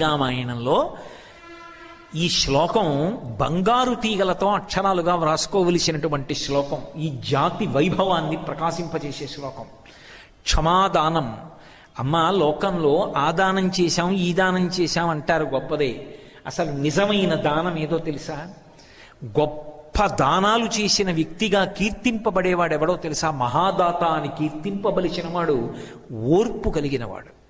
రామాయణంలో ఈ శ్లోకం బంగారు తీగలతో అక్షరాలుగా వ్రాసుకోవలసినటువంటి శ్లోకం ఈ జాతి వైభవాన్ని ప్రకాశింపజేసే శ్లోకం. క్షమాదానం. అమ్మ లోకంలో ఆ దానం చేశాం ఈ దానం చేశాం అంటారు గొప్పదే. అసలు నిజమైన దానం ఏదో తెలుసా? గొప్ప దానాలు చేసిన వ్యక్తిగా కీర్తింపబడేవాడు ఎవడో తెలుసా? మహాదాత అని కీర్తింపబలిచిన వాడు ఓర్పు కలిగినవాడు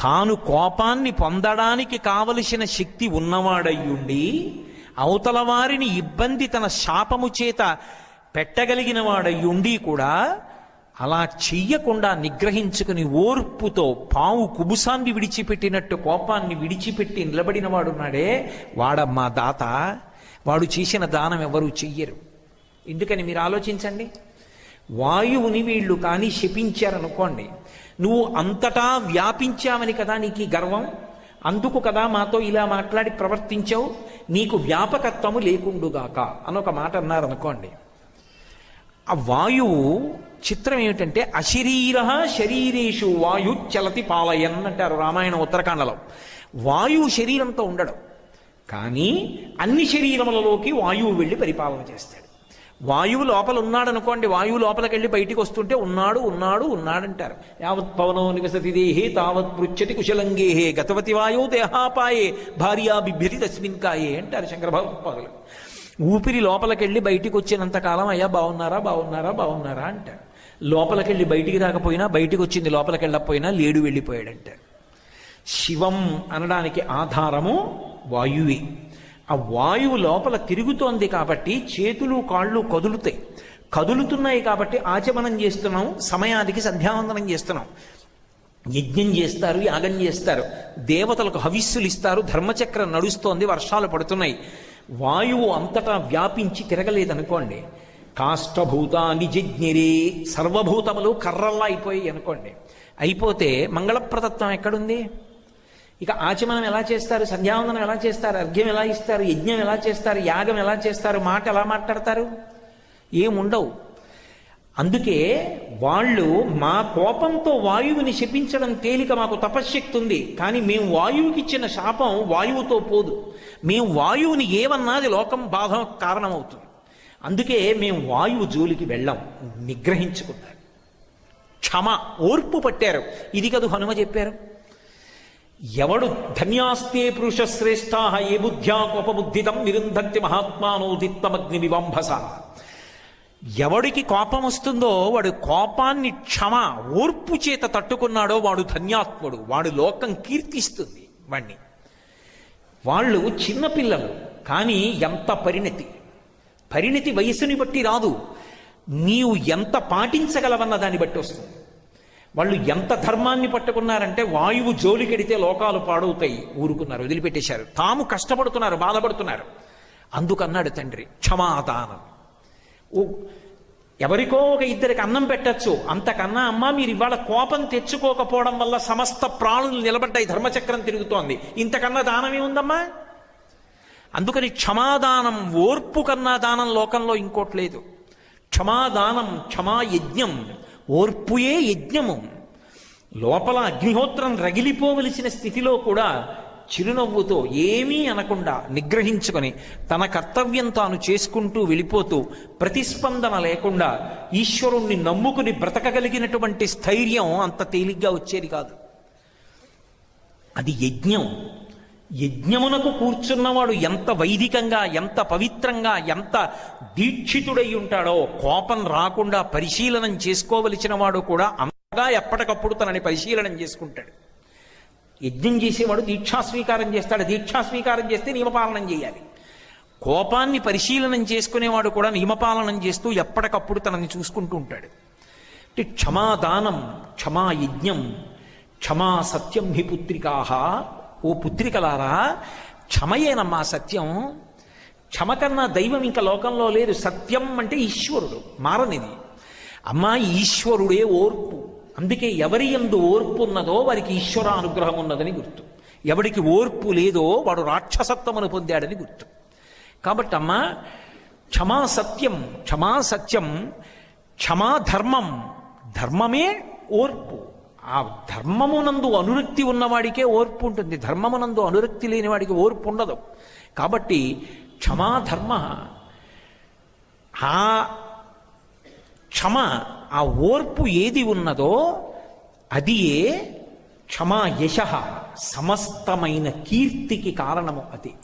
తాను కోపాన్ని పొందడానికి కావలసిన శక్తి ఉన్నవాడయ్యుండి అవతల వారిని ఇబ్బంది తన శాపము చేత పెట్టగలిగిన వాడయ్యుండి కూడా అలా చెయ్యకుండా నిగ్రహించుకుని ఓర్పుతో పావు కుబుసాన్ని విడిచిపెట్టినట్టు కోపాన్ని విడిచిపెట్టి నిలబడిన వాడున్నాడే వాడమ్మా దాత. వాడు చేసిన దానం ఎవరు చెయ్యరు. ఎందుకని మీరు ఆలోచించండి? వాయువుని వీళ్ళు కానీ శపించారనుకోండి నువ్వు అంతటా వ్యాపించావని కదా నీకు గర్వం? అందుకు కదా మాతో ఇలా మాట్లాడి ప్రవర్తించావు? నీకు వ్యాపకత్వము లేకుండుగాక అని ఒక మాట అన్నారు అనుకోండి ఆ వాయువు చిత్రం ఏమిటంటే అశరీర శరీరేషు వాయు చలతి పాలయన్ అంటారు రామాయణ ఉత్తరాఖండలో వాయువు శరీరంతో ఉండడం కానీ అన్ని శరీరములలోకి వాయువు వెళ్ళి పరిపాలన చేస్తాడు. వాయువు లోపల ఉన్నాడనుకోండి వాయువు లోపలికి వెళ్ళి బయటికి వస్తుంటే ఉన్నాడు ఉన్నాడు ఉన్నాడంటారు. యావత్ పవనో నివసతి దేహి తావత్ పృచ్చతి కుశలంగేహే గతవతి వాయువు దేహాపాయే భార్యా బిభ్యతి తస్మిన్ కాయే అంటారు శంకర ఊపిరి లోపలికి వెళ్ళి బయటికి వచ్చినంత కాలం అయ్యా బాగున్నారా బాగున్నారా బాగున్నారా అంటారు. లోపలికి వెళ్ళి బయటికి రాకపోయినా బయటికి వచ్చింది లోపలికి వెళ్ళకపోయినా లేడు వెళ్ళిపోయాడంటారు. శివం అనడానికి ఆధారము వాయువే. ఆ వాయువు లోపల తిరుగుతోంది కాబట్టి చేతులు కాళ్ళు కదులుతాయి. కదులుతున్నాయి కాబట్టి ఆచమనం చేస్తున్నాం సమయానికి సంధ్యావందనం చేస్తున్నాం. యజ్ఞం చేస్తారు యాగం చేస్తారు దేవతలకు హవిస్సులు ఇస్తారు ధర్మచక్రం నడుస్తోంది వర్షాలు పడుతున్నాయి. వాయువు అంతటా వ్యాపించి తిరగలేదనుకోండి. కాష్టభూతాన్ని జజ్ఞిరే సర్వభూతములు కర్రల్లా అయిపోయాయి అనుకోండి. అయిపోతే మంగళప్రదత్వం ఎక్కడుంది? ఇక ఆచమనం ఎలా చేస్తారు? సంధ్యావందనం ఎలా చేస్తారు? అర్ఘ్యం ఎలా ఇస్తారు? యజ్ఞం ఎలా చేస్తారు? యాగం ఎలా చేస్తారు? మాట ఎలా మాట్లాడతారు? ఏముండవు. అందుకే వాళ్ళు మా కోపంతో వాయువుని శపించడం తేలిక మాకు తపశ్శక్తి ఉంది కానీ మేము వాయువుకి ఇచ్చిన శాపం వాయువుతో పోదు. మేము వాయువుని ఏమన్నాది లోకం బాధ కారణమవుతుంది. అందుకే మేము వాయువు జోలికి వెళ్ళాం. నిగ్రహించుకున్నారు. క్షమ ఓర్పు పట్టారు. ఇది కదు హనుమ చెప్పారు. ఎవడు ధన్యాస్తే పురుష శ్రేష్టా ఏ బుద్ధ్యా కోపబుద్ధితం నిరుంధక్తి మహాత్మానోదిత్తమగ్ని వివంభస ఎవడికి కోపం వస్తుందో వాడు కోపాన్ని క్షమ ఓర్పు చేత తట్టుకున్నాడో వాడు ధన్యాత్ముడు వాడు లోకం కీర్తిస్తుంది వాణ్ణి. వాళ్ళు చిన్నపిల్లలు కానీ ఎంత పరిణతి. పరిణతి వయసుని బట్టి రాదు. నీవు ఎంత పాటించగలవన్న దాన్ని బట్టి వస్తుంది. వాళ్ళు ఎంత ధర్మాన్ని పట్టుకున్నారంటే వాయువు జోలికెడితే లోకాలు పాడవుతాయి ఊరుకున్నారు వదిలిపెట్టేశారు. తాము కష్టపడుతున్నారు బాధపడుతున్నారు. అందుకన్నాడు తండ్రి క్షమాదానం. ఓ ఎవరికో ఒక ఇద్దరికి అన్నం పెట్టచ్చు. అంతకన్నా అమ్మ మీరు ఇవాళ కోపం తెచ్చుకోకపోవడం వల్ల సమస్త ప్రాణులు నిలబడ్డాయి ధర్మచక్రం తిరుగుతోంది. ఇంతకన్నా దానం ఏముందమ్మా అందుకని క్షమాదానం ఓర్పు కన్నా దానం లోకంలో ఇంకోటి లేదు. క్షమాదానం క్షమాయజ్ఞం ఓర్పుయే యజ్ఞము. లోపల అగ్నిహోత్రం రగిలిపోవలసిన స్థితిలో కూడా చిరునవ్వుతో ఏమీ అనకుండా నిగ్రహించుకొని తన కర్తవ్యం తాను చేసుకుంటూ వెళ్ళిపోతూ ప్రతిస్పందన లేకుండా ఈశ్వరుణ్ణి నమ్ముకుని బ్రతకగలిగినటువంటి స్థైర్యం అంత తేలిగ్గా వచ్చేది కాదు. అది యజ్ఞం. యజ్ఞమునకు కూర్చున్నవాడు ఎంత వైదికంగా ఎంత పవిత్రంగా ఎంత దీక్షితుడై ఉంటాడో కోపం రాకుండా పరిశీలనం చేసుకోవలసిన వాడు కూడా అంతగా ఎప్పటికప్పుడు తనని పరిశీలనం చేసుకుంటాడు. యజ్ఞం చేసేవాడు దీక్షాస్వీకారం చేస్తాడు. దీక్షాస్వీకారం చేస్తే నియమపాలనం చేయాలి. కోపాన్ని పరిశీలనం చేసుకునేవాడు కూడా నియమపాలనం చేస్తూ ఎప్పటికప్పుడు తనని చూసుకుంటూ ఉంటాడు. అంటే క్షమాదానం క్షమా యజ్ఞం క్షమా సత్యం హి పుత్రికాహ ఓ పుత్రికలారా క్షమయేనమ్మా సత్యం. క్షమ కన్నా దైవం ఇంకా లోకంలో లేదు సత్యం అంటే ఈశ్వరుడు మారనిది. అమ్మా ఈశ్వరుడే ఓర్పు. అందుకే ఎవరి ఎందు ఓర్పు ఉన్నదో వారికి ఈశ్వర అనుగ్రహం ఉన్నదని గుర్తు. ఎవడికి ఓర్పు లేదో వాడు రాక్షసత్వమును పొందాడని గుర్తు. కాబట్టి అమ్మా క్షమా సత్యం క్షమా సత్యం క్షమా ధర్మం ధర్మమే ఓర్పు. ఆ ధర్మమునందు అనురక్తి ఉన్నవాడికే ఓర్పు ఉంటుంది. ధర్మమునందు అనురక్తి లేని వాడికి ఓర్పు ఉండదు. కాబట్టి క్షమాధర్మ ఆ క్షమ ఆ ఓర్పు ఏది ఉన్నదో అది ఏ క్షమా యశ సమస్తమైన కీర్తికి కారణము అది.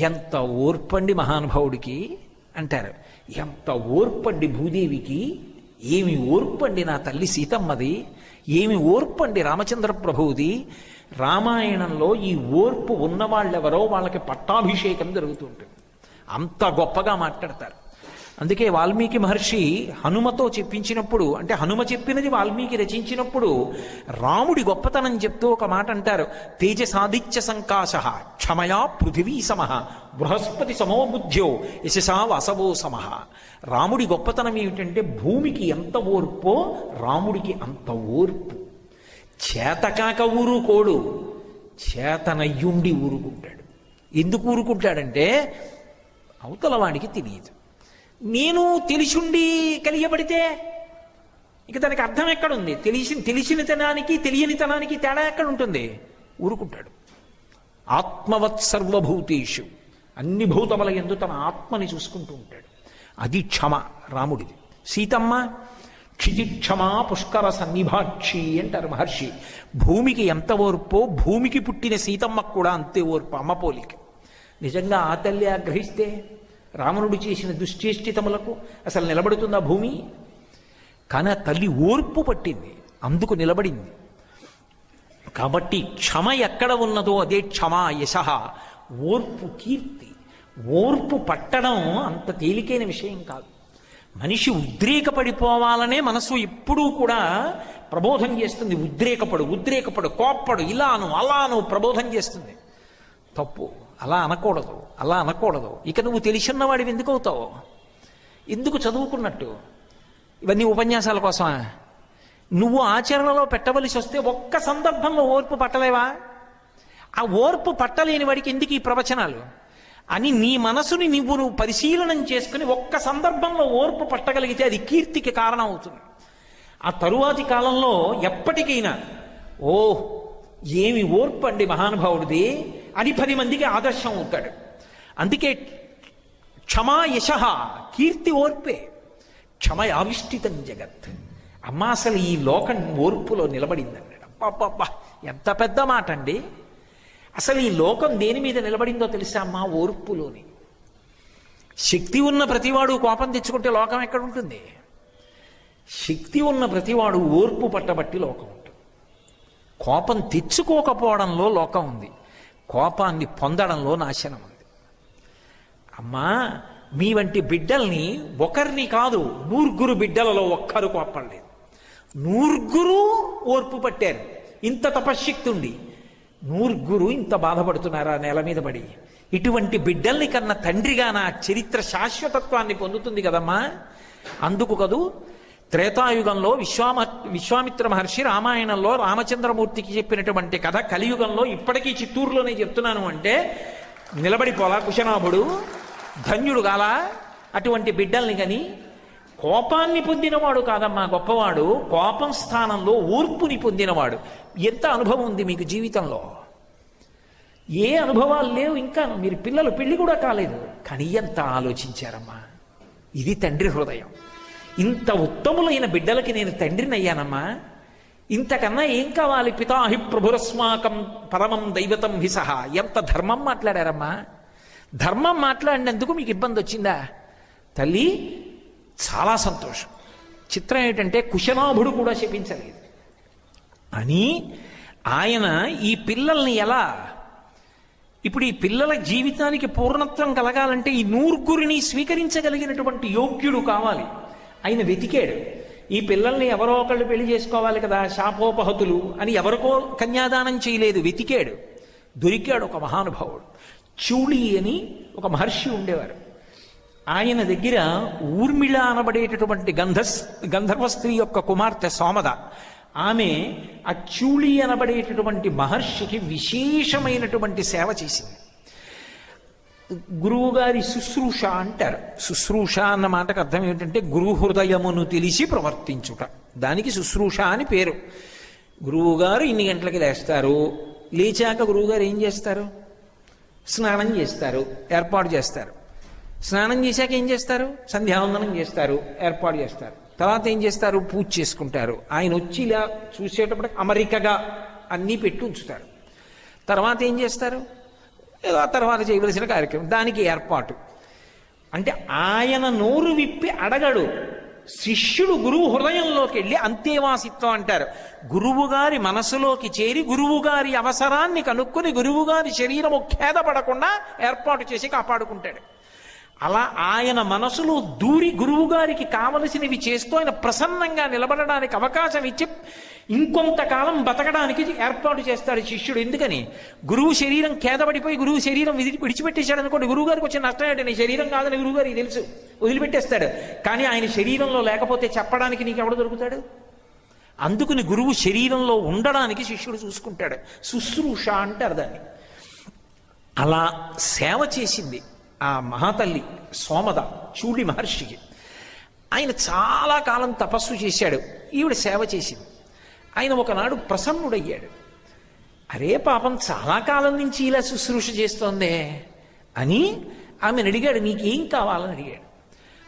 ఎంత ఓర్పండి మహానుభావుడికి అంటారు. ఎంత ఓర్పండి భూదేవికి ఏమి ఓర్పండి నా తల్లి సీతమ్మది? ఏమి ఓర్పండి రామచంద్ర ప్రభువుది? రామాయణంలో ఈ ఓర్పు ఉన్నవాళ్ళెవరో వాళ్ళకి పట్టాభిషేకం జరుగుతుంటుంది అంత గొప్పగా మాట్లాడతారు. అందుకే వాల్మీకి మహర్షి హనుమతో చెప్పించినప్పుడు అంటే హనుమ చెప్పినది వాల్మీకి రచించినప్పుడు రాముడి గొప్పతనం చెప్తూ ఒక మాట అంటారు తేజసాదిత్య సంకాశ క్షమయా పృథివీ సమ బృహస్పతి సమోబుద్ధ్యో యశసా వసవో సమ. రాముడి గొప్పతనం ఏమిటంటే భూమికి ఎంత ఓర్పో రాముడికి అంత ఓర్పు. చేతకాక ఊరుకోడు చేతనయ్యుండి ఊరుకుంటాడు. ఎందుకు ఊరుకుంటాడంటే అవతల వాడికి తెలియదు. నేను తెలిసుండి కలియబడితే ఇక దానికి అర్థం ఎక్కడుంది? తెలిసి తెలిసిన తనానికి తెలియని తనానికి తేడా ఎక్కడ ఉంటుంది ఊరుకుంటాడు. ఆత్మవత్ సర్వభూతేషు. అన్ని భూతముల ఎందు తన ఆత్మని చూసుకుంటూ ఉంటాడు. అది క్షమ రాముడిది. సీతమ్మ క్షితిక్షమా పుష్కర సన్నిభాక్షి అంటారు మహర్షి. భూమికి ఎంత ఓర్పో భూమికి పుట్టిన సీతమ్మకు కూడా అంతే ఓర్పు అమ్మ పోలిక. నిజంగా ఆ తల్లి ఆగ్రహిస్తే రావణుడు చేసిన దుశ్చేష్టితములకు అసలు నిలబడుతుందా భూమి? కానీ ఆ తల్లి ఓర్పు పట్టింది అందుకు నిలబడింది. కాబట్టి క్షమ ఎక్కడ ఉన్నదో అదే క్షమ యశ ఓర్పు కీర్తి. ఓర్పు పట్టడం అంత తేలికైన విషయం కాదు. మనిషి ఉద్రేకపడిపోవాలనే మనసు ఎప్పుడూ కూడా ప్రబోధం చేస్తుంది. ఉద్రేకపడు ఉద్రేకపడు కోప్పడు ఇలాను అలాను ప్రబోధం చేస్తుంది. తప్పు. అలా అనకూడదు అలా అనకూడదు. ఇక నువ్వు తెలిసిన్నవాడివి ఎందుకు అవుతావు ఎందుకు చదువుకున్నట్టు? ఇవన్నీ ఉపన్యాసాల కోసమా? నువ్వు ఆచరణలో పెట్టవలసి వస్తే ఒక్క సందర్భంలో ఓర్పు పట్టలేవా? ఆ ఓర్పు పట్టలేని వాడికి ఎందుకు ఈ ప్రవచనాలు? అని నీ మనసుని నువ్వు నువ్వు పరిశీలనం చేసుకుని ఒక్క సందర్భంలో ఓర్పు పట్టగలిగితే అది కీర్తికి కారణం అవుతుంది ఆ తరువాతి కాలంలో ఎప్పటికైనా ఓ ఏమి ఓర్పు అండి మహానుభావుడిది? అని పది మందికి ఆదర్శం అవుతాడు అందుకే క్షమా యశ కీర్తి ఓర్పే. క్షమ ఆవిష్టితం జగత్. అమ్మ అసలు ఈ లోకం ఓర్పులో నిలబడిందన్నాడు అబ్బబ్బబ్బా ఎంత పెద్ద మాట అండి. అసలు ఈ లోకం దేని మీద నిలబడిందో తెలుసా అమ్మా? ఓర్పులోని. శక్తి ఉన్న ప్రతివాడు కోపం తెచ్చుకుంటే లోకం ఎక్కడ ఉంటుంది? శక్తి ఉన్న ప్రతివాడు ఓర్పు పట్టబట్టి లోకం కోపం తెచ్చుకోకపోవడంలో లోకం ఉంది. కోపాన్ని పొందడంలో నాశనం ఉంది. అమ్మా మీ వంటి బిడ్డల్ని ఒకరిని కాదు నూరుగురు బిడ్డలలో ఒక్కరు కోపడలేదు నూరుగురు ఓర్పు పట్టారు. ఇంత తపశ్శక్తి ఉండి నూరుగురు ఇంత బాధపడుతున్నారా నేల మీద పడి? ఇటువంటి బిడ్డల్ని కన్నా తండ్రిగా నా చరిత్ర శాశ్వతత్వాన్ని పొందుతుంది కదమ్మా. అందుకు కదూ త్రేతాయుగంలో విశ్వామ విశ్వామిత్ర మహర్షి రామాయణంలో రామచంద్రమూర్తికి చెప్పినటువంటి కథ కలియుగంలో ఇప్పటికీ చిత్తూరులోనే చెప్తున్నాను అంటే నిలబడిపోలా కుశనాభుడు ధన్యుడు గాలా అటువంటి బిడ్డల్ని గని కోపాన్ని పొందినవాడు కాదమ్మా గొప్పవాడు కోపం స్థానంలో ఓర్పుని పొందినవాడు. ఎంత అనుభవం ఉంది మీకు జీవితంలో? ఏ అనుభవాలు లేవు ఇంకా మీరు పిల్లలు పెళ్ళి కూడా కాలేదు. కానీ ఎంత ఆలోచించారమ్మా? ఇది తండ్రి హృదయం. ఇంత ఉత్తములైన బిడ్డలకి నేను తండ్రినయ్యానమ్మా. ఇంతకన్నా ఏం కావాలి? పితాహి ప్రభురస్మాకం పరమం దైవతం హిసహ ఎంత ధర్మం మాట్లాడారమ్మా. ధర్మం మాట్లాడినందుకు మీకు ఇబ్బంది వచ్చిందా? తల్లి చాలా సంతోషం. చిత్రం ఏంటంటే కుశనాభుడు కూడా శపించలేదు. అని ఆయన ఈ పిల్లల్ని ఎలా ఇప్పుడు ఈ పిల్లల జీవితానికి పూర్ణత్వం కలగాలంటే ఈ నూర్గురిని స్వీకరించగలిగినటువంటి యోగ్యుడు కావాలి. ఆయన వెతికాడు. ఈ పిల్లల్ని ఎవరో ఒకళ్ళు పెళ్ళి చేసుకోవాలి కదా శాపోపహతులు అని ఎవరికో కన్యాదానం చేయలేదు వెతికాడు. దొరికాడు ఒక మహానుభావుడు. చూళి అని ఒక మహర్షి ఉండేవారు. ఆయన దగ్గర ఊర్మిళ అనబడేటటువంటి గంధస్ గంధర్వ స్త్రీ యొక్క కుమార్తె సోమద. ఆమె ఆ చూళి అనబడేటటువంటి మహర్షికి విశేషమైనటువంటి సేవ చేసింది. గురువుగారి శుశ్రూష అంటారు. శుశ్రూష అన్న మాటకు అర్థం ఏమిటంటే గురు హృదయమును తెలిసి ప్రవర్తించుట. దానికి శుశ్రూష అని పేరు. గురువుగారు ఇన్ని గంటలకి లేస్తారు. లేచాక గురువుగారు ఏం చేస్తారు? స్నానం చేస్తారు. ఏర్పాటు చేస్తారు. స్నానం చేశాక ఏం చేస్తారు? సంధ్యావందనం చేస్తారు. ఏర్పాటు చేస్తారు. తర్వాత ఏం చేస్తారు? పూజ చేసుకుంటారు. ఆయన వచ్చి ఇలా చూసేటప్పుడు అమరికగా అన్నీ పెట్టి ఉంచుతారు. తర్వాత ఏం చేస్తారు? ఏదో ఆ తర్వాత చేయవలసిన కార్యక్రమం. దానికి ఏర్పాటు. అంటే ఆయన నోరు విప్పి అడగడు. శిష్యుడు గురువు హృదయంలోకి వెళ్ళి అంతేవాసిత్వం అంటారు. గురువుగారి మనసులోకి చేరి గురువుగారి అవసరాన్ని కనుక్కొని గురువుగారి శరీరము ఖేదపడకుండా ఏర్పాటు చేసి కాపాడుకుంటాడు. అలా ఆయన మనసులో దూరి గురువు గారికి కావలసినవి చేస్తూ ఆయన ప్రసన్నంగా నిలబడడానికి అవకాశం ఇచ్చి ఇంకొంతకాలం బతకడానికి ఏర్పాటు చేస్తాడు శిష్యుడు. ఎందుకని? గురువు శరీరం కేదపడిపోయి గురువు శరీరం విడిచిపెట్టేశాడు అనుకోండి గురువు గారికి వచ్చిన నష్టం ఏంటి? నీ శరీరం కాదని గురువు గారికి తెలుసు. వదిలిపెట్టేస్తాడు. కానీ ఆయన శరీరంలో లేకపోతే చెప్పడానికి నీకు ఎవడు దొరుకుతాడు? అందుకుని గురువు శరీరంలో ఉండడానికి శిష్యుడు చూసుకుంటాడు. శుశ్రూష అంటారు దాన్ని. అలా సేవ చేసింది. ఆ మహాతల్లి సోమద చూడి మహర్షికి. ఆయన చాలా కాలం తపస్సు చేశాడు. ఈవిడ సేవ చేసింది. ఆయన ఒకనాడు ప్రసన్నుడయ్యాడు. అరే పాపం చాలా కాలం నుంచి ఇలా శుశ్రూష చేస్తోందే అని ఆమెను అడిగాడు. నీకేం కావాలని అడిగాడు.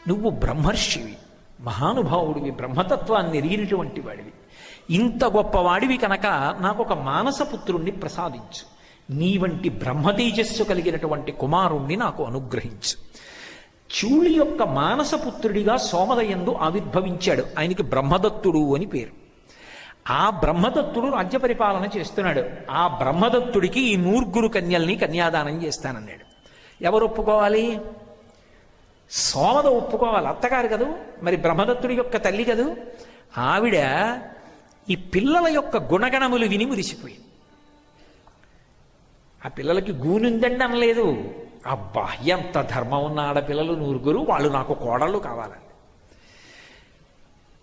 నువ్వు బ్రహ్మర్షివి. మహానుభావుడివి. బ్రహ్మతత్వాన్ని ఎరిగినటువంటి వాడివి. ఇంత గొప్పవాడివి కనుక నాకు ఒక మానసపుత్రుణ్ణి ప్రసాదించు. నీ వంటి బ్రహ్మతేజస్సు కలిగినటువంటి కుమారుణ్ణి నాకు అనుగ్రహించు. చూళి యొక్క మానసపుత్రుడిగా సోమదయందు ఆవిర్భవించాడు. ఆయనకి బ్రహ్మదత్తుడు అని పేరు. ఆ బ్రహ్మదత్తుడు రాజ్య పరిపాలన చేస్తున్నాడు. ఆ బ్రహ్మదత్తుడికి ఈ నూర్గురు కన్యల్ని కన్యాదానం చేస్తానన్నాడు. ఎవరు ఒప్పుకోవాలి? సోమద ఒప్పుకోవాలి. అత్తగారు కదూ? మరి బ్రహ్మదత్తుడి యొక్క తల్లి కదూ? ఆవిడ ఈ పిల్లల యొక్క గుణగణములు విని మురిసిపోయింది. ఆ పిల్లలకి గూనుందండి అనలేదు. అబ్బా ఎంత ధర్మం ఉన్న ఆడపిల్లలు నూరుగురు వాళ్ళు నాకు కోడళ్ళు కావాలని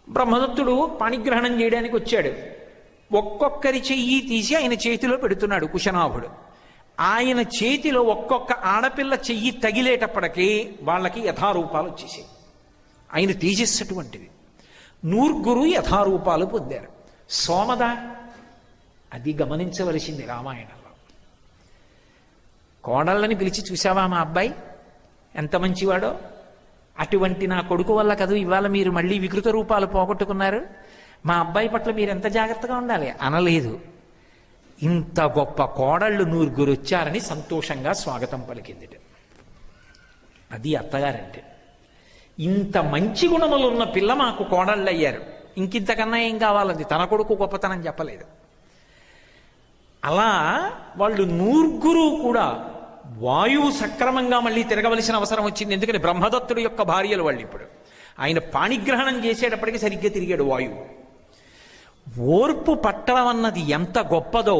బ్రహ్మదత్తుడు పాణిగ్రహణం చేయడానికి వచ్చాడు. ఒక్కొక్కరి చెయ్యి తీసి ఆయన చేతిలో పెడుతున్నాడు కుశనాభుడు. ఆయన చేతిలో ఒక్కొక్క ఆడపిల్ల చెయ్యి తగిలేటప్పటికీ వాళ్ళకి యథారూపాలు వచ్చేసాయి. ఆయన తేజస్సటువంటిది. నూర్గురు యథారూపాలు పొందారు. సోమద అది గమనించవలసింది రామాయణంలో. కోడళ్ళని పిలిచి చూసావా మా అబ్బాయి? ఎంత మంచివాడో? అటువంటి నా కొడుకు వల్ల కదూ ఇవాళ మీరు మళ్ళీ వికృత రూపాలు పోగొట్టుకున్నారు? మా అబ్బాయి పట్ల మీరు ఎంత జాగ్రత్తగా ఉండాలి? అనలేదు. ఇంత గొప్ప కోడళ్ళు నూరుగురు వచ్చారని సంతోషంగా స్వాగతం పలికింది అది అత్తగారంటే. ఇంత మంచి గుణములు ఉన్న పిల్ల మాకు కోడళ్ళు అయ్యారు ఇంకింతకన్నా ఏం కావాలది? తన కొడుకు గొప్పతనం చెప్పలేదు. అలా వాళ్ళు నూర్గురు కూడా వాయువు సక్రమంగా మళ్ళీ తిరగవలసిన అవసరం వచ్చింది. ఎందుకని? బ్రహ్మదత్తుడి యొక్క భార్యలు వాళ్ళు ఇప్పుడు. ఆయన పాణిగ్రహణం చేసేటప్పటికి సరిగ్గా తిరిగాడు వాయువు. ఓర్పు పట్టడం అన్నది ఎంత గొప్పదో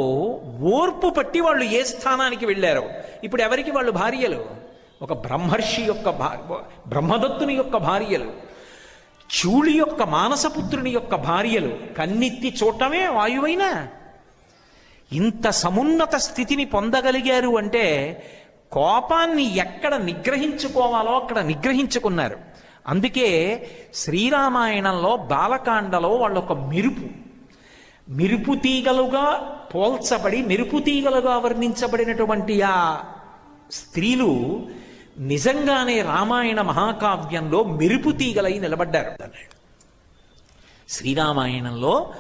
ఓర్పు పట్టి వాళ్ళు ఏ స్థానానికి వెళ్ళారో. ఇప్పుడు ఎవరికి వాళ్ళు భార్యలు? ఒక బ్రహ్మర్షి యొక్క బ్రహ్మదత్తుని యొక్క భార్యలు. చూళి యొక్క మానసపుత్రుని యొక్క భార్యలు. కన్నెత్తి చూడటమే వాయువైనా? ఇంత సమున్నత స్థితిని పొందగలిగారు అంటే కోపాన్ని ఎక్కడ నిగ్రహించుకోవాలో అక్కడ నిగ్రహించుకున్నారు. అందుకే శ్రీరామాయణంలో బాలకాండలో వాళ్ళు ఒక మెరుపు. మెరుపు తీగలుగా పోల్చబడి మెరుపు తీగలుగా వర్ణించబడినటువంటి ఆ స్త్రీలు నిజంగానే రామాయణ మహాకావ్యంలో మెరుపు తీగలై నిలబడ్డారు. శ్రీరామాయణంలో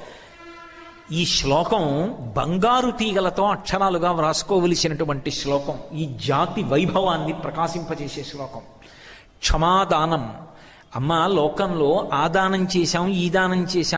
ఈ శ్లోకం బంగారు తీగలతో అక్షరాలుగా వ్రాసుకోవలసినటువంటి శ్లోకం ఈ జాతి వైభవాన్ని ప్రకాశింపజేసే శ్లోకం. క్షమాదానం. అమ్మ లోకంలో ఆదానం చేశాం ఈ దానం చేశాం.